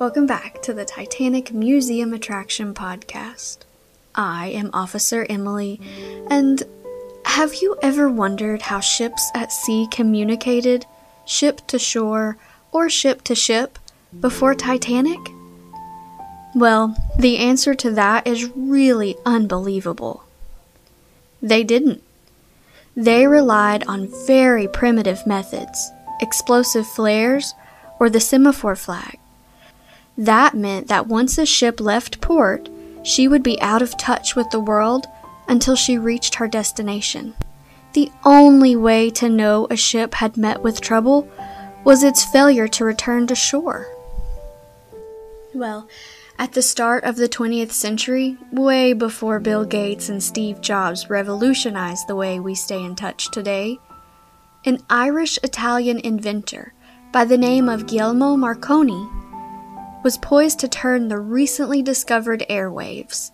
Welcome back to the Titanic Museum Attraction Podcast. I am Officer Emily, and have you ever wondered how ships at sea communicated, ship to shore or ship to ship, before Titanic? Well, the answer to that is really unbelievable. They didn't. They relied on very primitive methods explosive flares or the semaphore flag. That meant that once a ship left port, she would be out of touch with the world until she reached her destination. The only way to know a ship had met with trouble was its failure to return to shore. Well, at the start of the 20th century, way before Bill Gates and Steve Jobs revolutionized the way we stay in touch today, an Irish Italian inventor by the name of Guglielmo Marconi was poised to turn the recently discovered airwaves.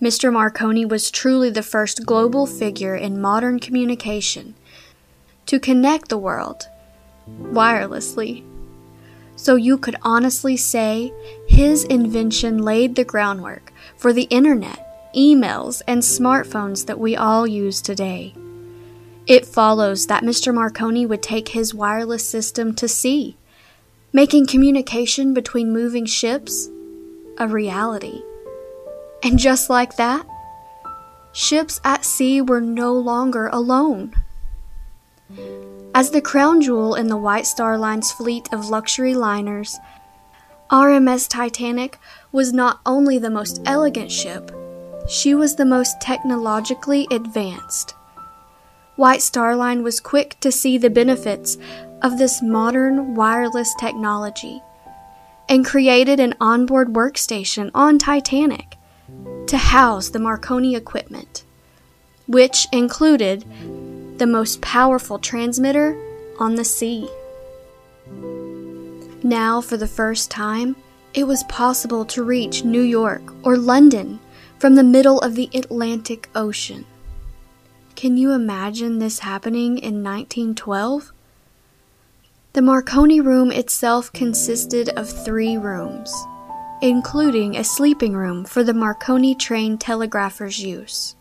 Mr. Marconi was truly the first global figure in modern communication to connect the world wirelessly so you could honestly say his invention laid the groundwork for the internet, emails, and smartphones that we all use today. It follows that Mr. Marconi would take his wireless system to sea, making communication between moving ships a reality. And just like that, ships at sea were no longer alone. As the crown jewel in the White Star Line's fleet of luxury liners, RMS Titanic was not only the most elegant ship, she was the most technologically advanced. White Star Line was quick to see the benefits of this modern wireless technology and created an onboard workstation on Titanic to house the Marconi equipment, which included the most powerful transmitter on the sea. Now, for the first time, it was possible to reach New York or London from the middle of the Atlantic Ocean. Can you imagine this happening in 1912? The Marconi room itself consisted of three rooms, including a sleeping room for the Marconi train telegraphers' use.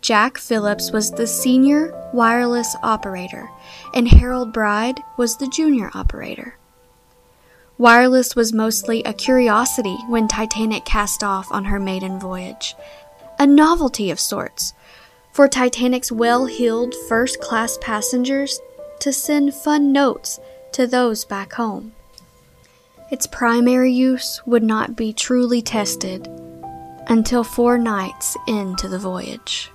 Jack Phillips was the senior wireless operator, and Harold Bride was the junior operator. Wireless was mostly a curiosity when Titanic cast off on her maiden voyage, a novelty of sorts, for Titanic's well heeled first class passengers to send fun notes to those back home. Its primary use would not be truly tested until four nights into the voyage.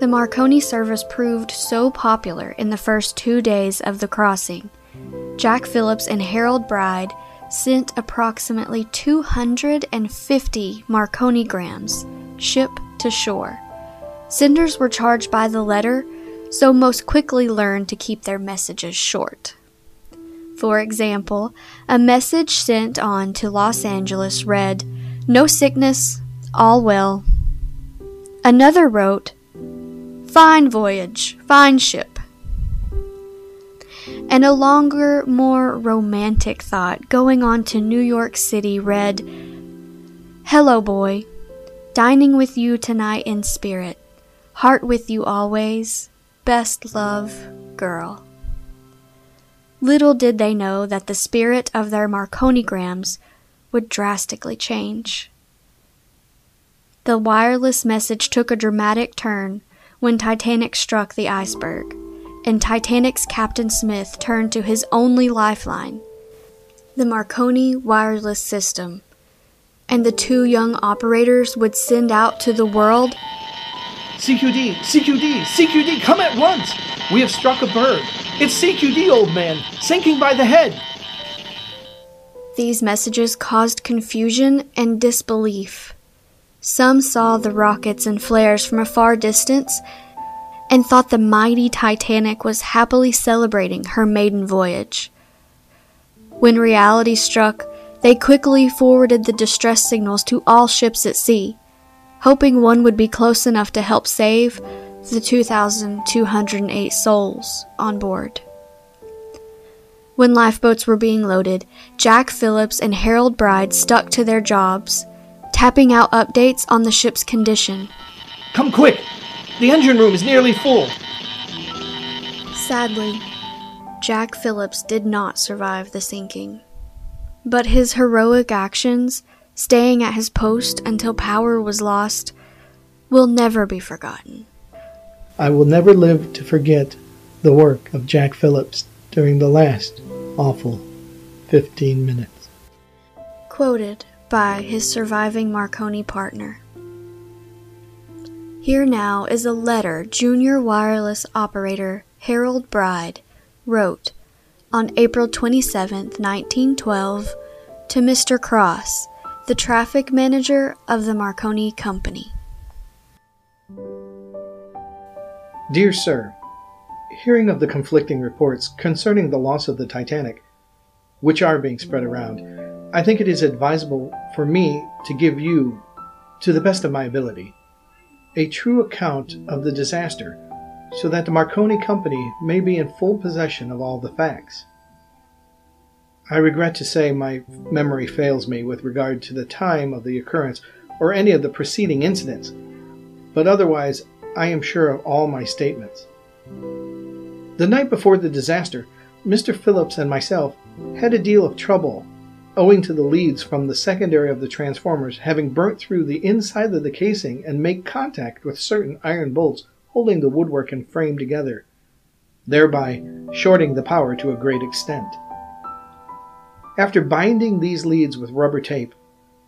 The Marconi service proved so popular in the first two days of the crossing. Jack Phillips and Harold Bride sent approximately 250 Marconigrams, ship to shore. Senders were charged by the letter, so most quickly learned to keep their messages short. For example, a message sent on to Los Angeles read, No sickness, all well. Another wrote, Fine voyage, fine ship. And a longer, more romantic thought going on to New York City read Hello, boy. Dining with you tonight in spirit. Heart with you always. Best love, girl. Little did they know that the spirit of their Marconigrams would drastically change. The wireless message took a dramatic turn when Titanic struck the iceberg, and Titanic's Captain Smith turned to his only lifeline the Marconi wireless system. And the two young operators would send out to the world CQD, CQD, CQD, come at once! We have struck a berg. It's CQD, old man, sinking by the head. These messages caused confusion and disbelief. Some saw the rockets and flares from a far distance and thought the mighty Titanic was happily celebrating her maiden voyage. When reality struck, they quickly forwarded the distress signals to all ships at sea, hoping one would be close enough to help save the 2,208 souls on board. When lifeboats were being loaded, Jack Phillips and Harold Bride stuck to their jobs, tapping out updates on the ship's condition. Come quick! The engine room is nearly full. Sadly, Jack Phillips did not survive the sinking. But his heroic actions, staying at his post until power was lost, will never be forgotten. I will never live to forget the work of Jack Phillips during the last awful 15 minutes. Quoted by his surviving Marconi partner. Here now is a letter Junior Wireless Operator Harold Bride wrote on April 27, 1912, to Mr. Cross, the traffic manager of the Marconi Company. Dear Sir, hearing of the conflicting reports concerning the loss of the Titanic, which are being spread around, I think it is advisable for me to give you, to the best of my ability, a true account of the disaster so that the Marconi Company may be in full possession of all the facts. I regret to say my memory fails me with regard to the time of the occurrence or any of the preceding incidents, but otherwise I am sure of all my statements. The night before the disaster, Mr. Phillips and myself had a deal of trouble owing to the leads from the secondary of the transformers having burnt through the inside of the casing and make contact with certain iron bolts holding the woodwork and frame together, thereby shorting the power to a great extent. After binding these leads with rubber tape,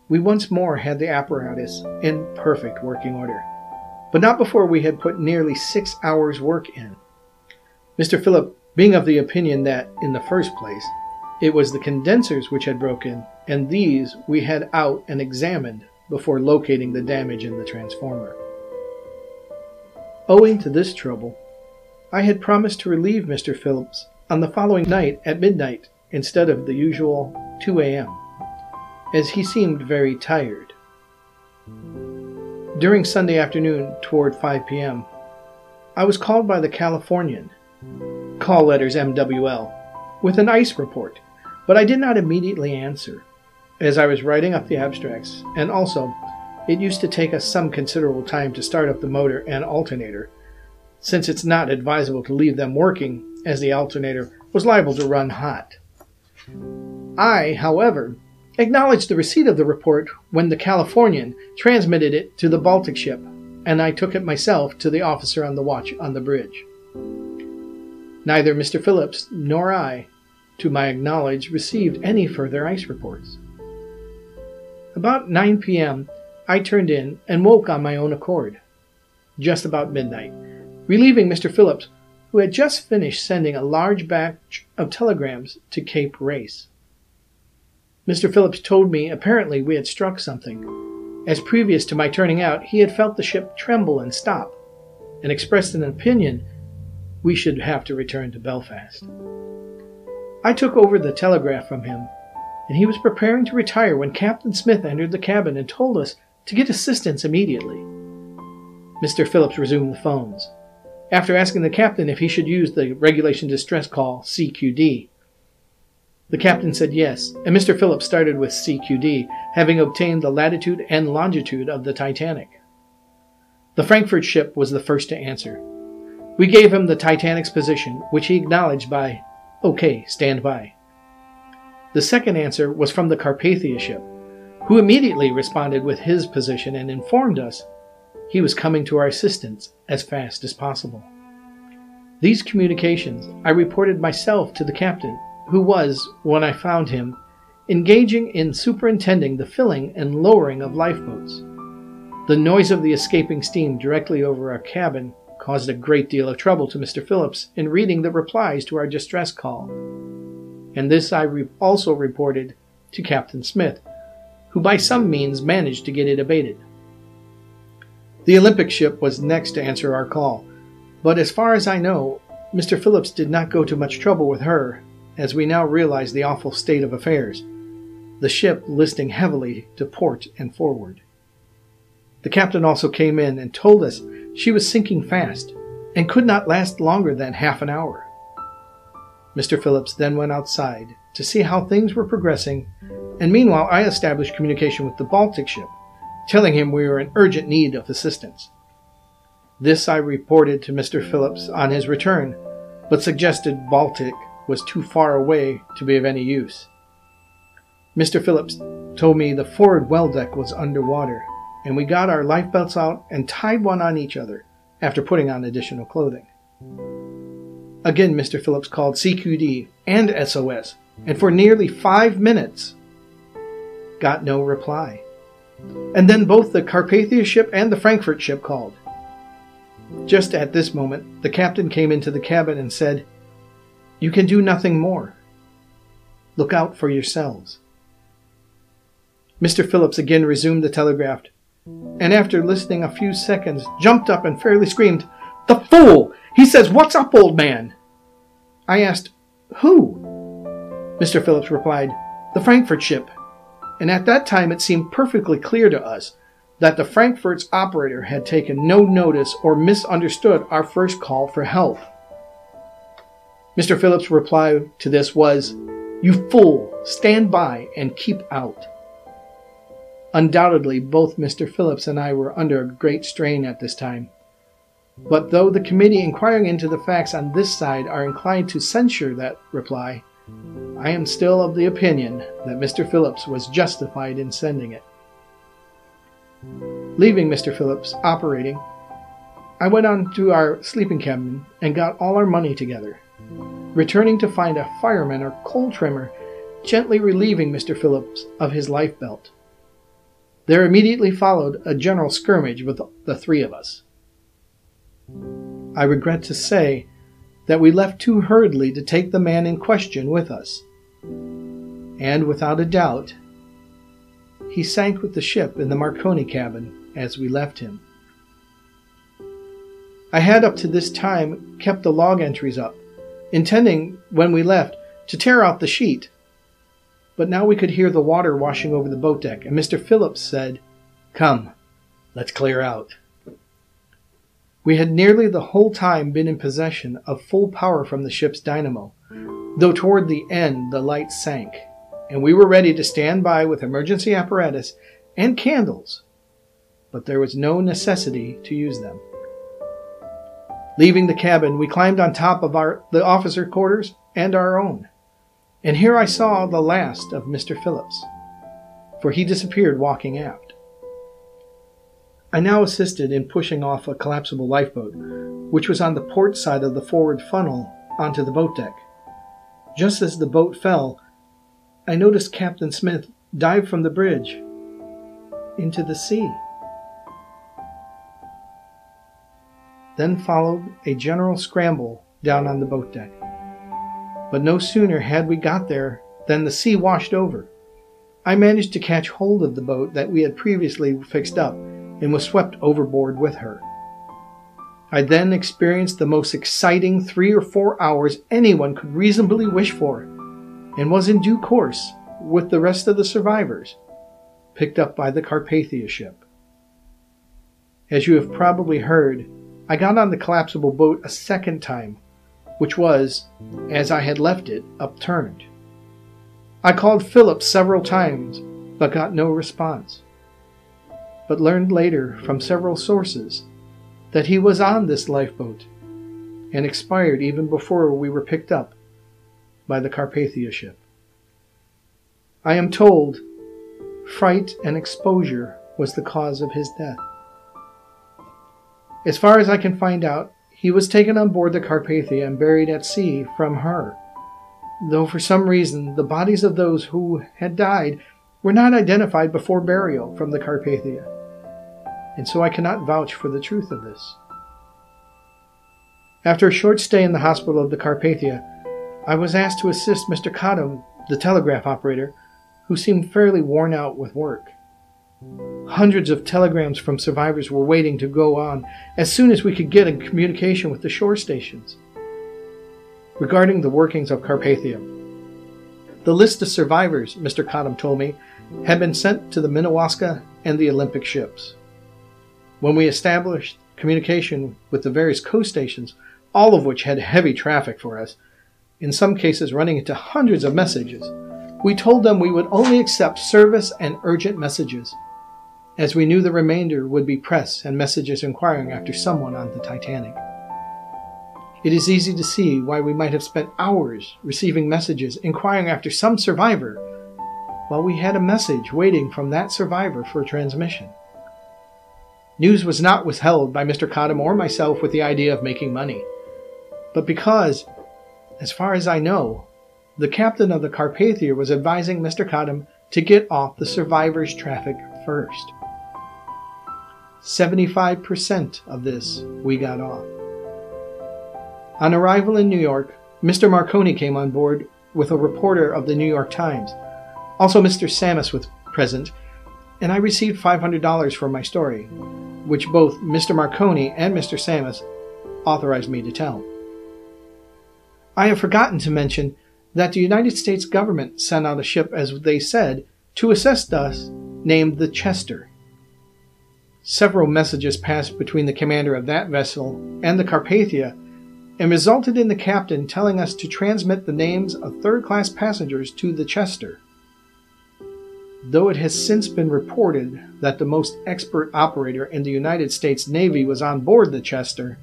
we once more had the apparatus in perfect working order, but not before we had put nearly six hours' work in. Mr. Phillip being of the opinion that, in the first place, it was the condensers which had broken, and these we had out and examined before locating the damage in the transformer. Owing to this trouble, I had promised to relieve Mr. Phillips on the following night at midnight instead of the usual 2 a.m., as he seemed very tired. During Sunday afternoon toward 5 p.m., I was called by the Californian, call letters MWL, with an ice report, but I did not immediately answer, as I was writing up the abstracts, and also it used to take us some considerable time to start up the motor and alternator, since it's not advisable to leave them working, as the alternator was liable to run hot. I, however, acknowledged the receipt of the report when the Californian transmitted it to the Baltic ship, and I took it myself to the officer on the watch on the bridge. Neither Mr. Phillips nor I, to my knowledge, received any further ice reports. About 9 p.m., I turned in and woke on my own accord, just about midnight, relieving Mr. Phillips, who had just finished sending a large batch of telegrams to Cape Race. Mr. Phillips told me apparently we had struck something, as previous to my turning out he had felt the ship tremble and stop, and expressed an opinion we should have to return to Belfast. I took over the telegraph from him, and he was preparing to retire when Captain Smith entered the cabin and told us to get assistance immediately. Mr. Phillips resumed the phones, after asking the captain if he should use the regulation distress call CQD. The captain said yes, and Mr. Phillips started with CQD, having obtained the latitude and longitude of the Titanic. The Frankfurt ship was the first to answer. We gave him the Titanic's position, which he acknowledged by, OK, stand by. The second answer was from the Carpathia ship, who immediately responded with his position and informed us he was coming to our assistance as fast as possible. These communications I reported myself to the captain, who was, when I found him, engaging in superintending the filling and lowering of lifeboats. The noise of the escaping steam directly over our cabin caused a great deal of trouble to Mr. Phillips in reading the replies to our distress call, and this I re- also reported to Captain Smith, who by some means managed to get it abated. The Olympic ship was next to answer our call, but as far as I know, Mr. Phillips did not go to much trouble with her, as we now realize the awful state of affairs, the ship listing heavily to port and forward. The captain also came in and told us she was sinking fast and could not last longer than half an hour. Mr. Phillips then went outside to see how things were progressing, and meanwhile I established communication with the Baltic ship, telling him we were in urgent need of assistance. This I reported to Mr. Phillips on his return, but suggested Baltic was too far away to be of any use. Mr. Phillips told me the forward well deck was underwater, and we got our lifebelts out and tied one on each other after putting on additional clothing. Again, Mr. Phillips called CQD and SOS, and for nearly five minutes got no reply. And then both the Carpathia ship and the Frankfurt ship called. Just at this moment, the captain came into the cabin and said, You can do nothing more. Look out for yourselves. Mr. Phillips again resumed the telegraph, and after listening a few seconds, jumped up and fairly screamed, The fool! He says, What's up, old man? I asked, Who? Mr. Phillips replied, The Frankfurt ship. And at that time it seemed perfectly clear to us that the Frankfurt's operator had taken no notice or misunderstood our first call for help. Mr. Phillips' reply to this was, You fool, stand by and keep out. Undoubtedly, both Mr. Phillips and I were under a great strain at this time. But though the committee inquiring into the facts on this side are inclined to censure that reply, I am still of the opinion that Mr. Phillips was justified in sending it. Leaving Mr. Phillips operating, I went on to our sleeping cabin and got all our money together, returning to find a fireman or coal trimmer gently relieving Mr. Phillips of his life belt. There immediately followed a general skirmish with the three of us. I regret to say that we left too hurriedly to take the man in question with us. And without a doubt, he sank with the ship in the Marconi cabin as we left him. I had up to this time kept the log entries up, intending, when we left, to tear out the sheet but now we could hear the water washing over the boat deck, and Mr. Phillips said, Come, let's clear out. We had nearly the whole time been in possession of full power from the ship's dynamo, though toward the end the light sank, and we were ready to stand by with emergency apparatus and candles, but there was no necessity to use them. Leaving the cabin, we climbed on top of our, the officer quarters and our own. And here I saw the last of Mr. Phillips, for he disappeared walking aft. I now assisted in pushing off a collapsible lifeboat, which was on the port side of the forward funnel, onto the boat deck. Just as the boat fell, I noticed Captain Smith dive from the bridge into the sea. Then followed a general scramble down on the boat deck. But no sooner had we got there than the sea washed over. I managed to catch hold of the boat that we had previously fixed up and was swept overboard with her. I then experienced the most exciting three or four hours anyone could reasonably wish for, and was in due course, with the rest of the survivors, picked up by the Carpathia ship. As you have probably heard, I got on the collapsible boat a second time which was, as I had left it, upturned. I called Philip several times, but got no response, but learned later from several sources that he was on this lifeboat and expired even before we were picked up by the Carpathia ship. I am told fright and exposure was the cause of his death. As far as I can find out, he was taken on board the Carpathia and buried at sea from her, though for some reason the bodies of those who had died were not identified before burial from the Carpathia, and so I cannot vouch for the truth of this. After a short stay in the hospital of the Carpathia, I was asked to assist Mr. Cottam, the telegraph operator, who seemed fairly worn out with work. Hundreds of telegrams from survivors were waiting to go on as soon as we could get in communication with the shore stations. Regarding the workings of Carpathia, the list of survivors, Mr. Cottam told me, had been sent to the Minnewaska and the Olympic ships. When we established communication with the various coast stations, all of which had heavy traffic for us, in some cases running into hundreds of messages, we told them we would only accept service and urgent messages, as we knew the remainder would be press and messages inquiring after someone on the Titanic. It is easy to see why we might have spent hours receiving messages inquiring after some survivor, while we had a message waiting from that survivor for transmission. News was not withheld by Mr. Cottam or myself with the idea of making money, but because, as far as I know, the captain of the Carpathia was advising Mr. Cottam to get off the survivors' traffic first. 75% of this we got off. On arrival in New York, Mr. Marconi came on board with a reporter of the New York Times. Also, Mr. Sammis was present, and I received $500 for my story, which both Mr. Marconi and Mr. Sammis authorized me to tell. I have forgotten to mention that the United States government sent out a ship, as they said, to assist us, named the Chester. Several messages passed between the commander of that vessel and the Carpathia and resulted in the captain telling us to transmit the names of third class passengers to the Chester. Though it has since been reported that the most expert operator in the United States Navy was on board the Chester,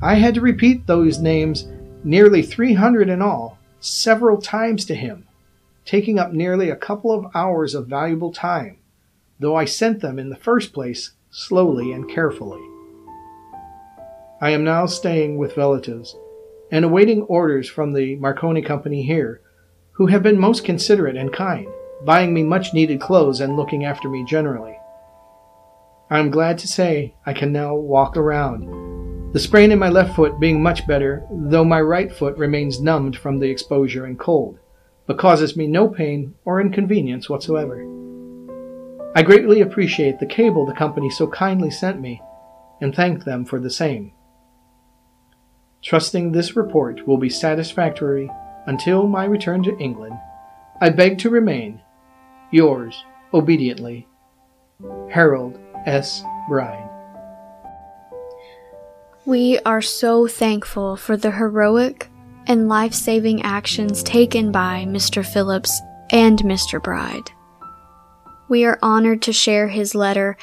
I had to repeat those names, nearly 300 in all, several times to him, taking up nearly a couple of hours of valuable time, though I sent them in the first place slowly and carefully. I am now staying with relatives and awaiting orders from the Marconi Company here, who have been most considerate and kind buying me much needed clothes and looking after me generally. I am glad to say I can now walk around, the sprain in my left foot being much better, though my right foot remains numbed from the exposure and cold, but causes me no pain or inconvenience whatsoever. I greatly appreciate the cable the company so kindly sent me and thank them for the same. Trusting this report will be satisfactory until my return to England, I beg to remain Yours, obediently, Harold S. Bride. We are so thankful for the heroic and life saving actions taken by Mr. Phillips and Mr. Bride. We are honored to share his letter,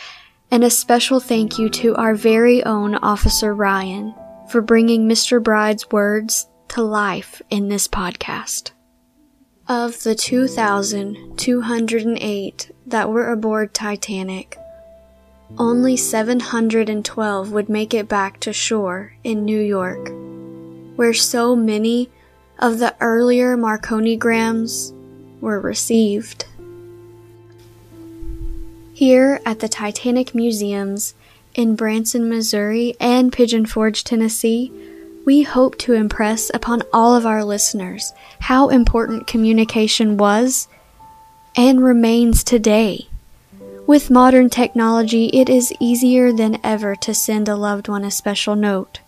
and a special thank you to our very own Officer Ryan for bringing Mr. Bride's words to life in this podcast. Of the 2,208 that were aboard Titanic, only 712 would make it back to shore in New York, where so many of the earlier Marconigrams were received. Here at the Titanic Museums in Branson, Missouri and Pigeon Forge, Tennessee, we hope to impress upon all of our listeners how important communication was and remains today. With modern technology, it is easier than ever to send a loved one a special note.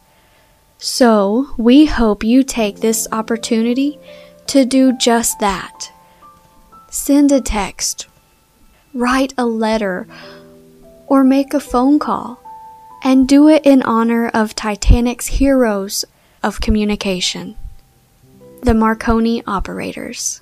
So, we hope you take this opportunity to do just that. Send a text, write a letter, or make a phone call and do it in honor of Titanic's heroes of communication, the Marconi operators.